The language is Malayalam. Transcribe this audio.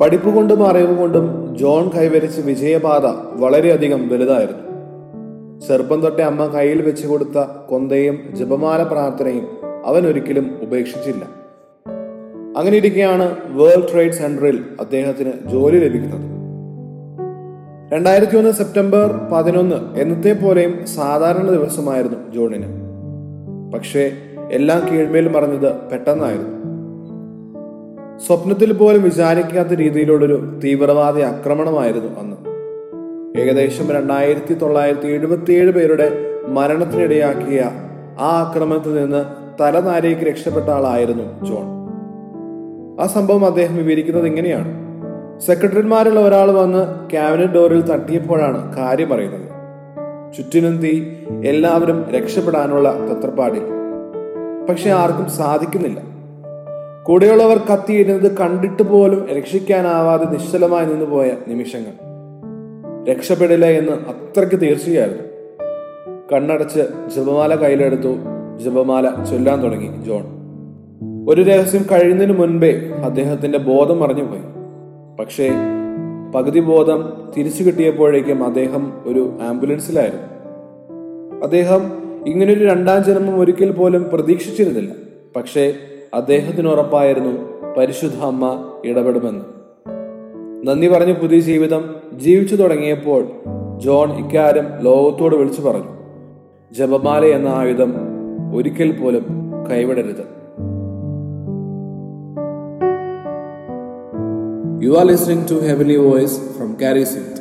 പഠിപ്പ് കൊണ്ടും അറിവ് കൊണ്ടും ജോൺ കൈവരിച്ച വിജയപാത വളരെയധികം വലുതായിരുന്നു. ചെറുപ്പം തൊട്ടേ അമ്മ കയ്യിൽ വെച്ച് കൊടുത്ത കൊന്തയും ജപമാല പ്രാർത്ഥനയും അവൻ ഒരിക്കലും ഉപേക്ഷിച്ചില്ല. അങ്ങനെ ഇരിക്കെയാണ് വേൾഡ് ട്രേഡ് സെന്ററിൽ അദ്ദേഹത്തിന് ജോലി ലഭിക്കുന്നത്. രണ്ടായിരത്തി ഒന്ന് സെപ്റ്റംബർ പതിനൊന്ന് എന്നത്തെ പോലെയും സാധാരണ ദിവസമായിരുന്നു ജോണിന്. പക്ഷേ എല്ലാം കീഴ്മേൽ മറഞ്ഞത് പെട്ടെന്നായിരുന്നു. സ്വപ്നത്തിൽ പോലും വിചാരിക്കാത്ത രീതിയിലുള്ളൊരു തീവ്രവാദി ആക്രമണമായിരുന്നു അന്ന്. ഏകദേശം രണ്ടായിരത്തി തൊള്ളായിരത്തി എഴുപത്തിയേഴ് പേരുടെ മരണത്തിനിടയാക്കിയ ആ ആക്രമണത്തിൽ നിന്ന് തലനാരേക്ക് രക്ഷപ്പെട്ട ആളായിരുന്നു ജോൺ. ആ സംഭവം അദ്ദേഹം വിവരിക്കുന്നത് ഇങ്ങനെയാണ്. സെക്രട്ടറിമാരുള്ള ഒരാൾ വന്ന് ക്യാബിനറ്റ് ഡോറിൽ തട്ടിയപ്പോഴാണ് കാര്യം പറയുന്നത് ചുറ്റിനും തീ എല്ലാവരും രക്ഷപ്പെടാനുള്ള തത്രപ്പാടിൽ പക്ഷെ ആർക്കും സാധിക്കുന്നില്ല. കൂടെയുള്ളവർ കത്തിയിരുന്നത് കണ്ടിട്ട് പോലും രക്ഷിക്കാനാവാതെ നിശ്ചലമായി നിന്നുപോയ നിമിഷങ്ങൾ. രക്ഷപ്പെടില്ല എന്ന് അത്രയ്ക്ക് തീർച്ചയായിരുന്നു. കണ്ണടച്ച് ജപമാല കയ്യിലെടുത്തു. ജപമാല ചൊല്ലാൻ തുടങ്ങി ജോൺ. ഒരു രഹസ്യം കഴിയുന്നതിന് മുൻപേ അദ്ദേഹത്തിന്റെ ബോധം മറിഞ്ഞുപോയി. പക്ഷേ പകുതി ബോധം തിരിച്ചു കിട്ടിയപ്പോഴേക്കും അദ്ദേഹം ഒരു ആംബുലൻസിലായിരുന്നു. അദ്ദേഹം ഇങ്ങനൊരു രണ്ടാം ജന്മം ഒരിക്കൽ പോലും പ്രതീക്ഷിച്ചിരുന്നില്ല. പക്ഷേ അദ്ദേഹത്തിന് ഉറപ്പായിരുന്നു പരിശുദ്ധ അമ്മ ഇടപെടുമെന്ന്. നന്ദി പറഞ്ഞ പുതിയ ജീവിതം ജീവിച്ചു തുടങ്ങിയപ്പോൾ ജോൺ ഇക്കാര്യം ലോകത്തോട് വിളിച്ചു പറഞ്ഞു. ജപമാല എന്ന ആയുധം ഒരിക്കൽ പോലും കൈവിടരുത്. You are listening to heavenly voice from Singh.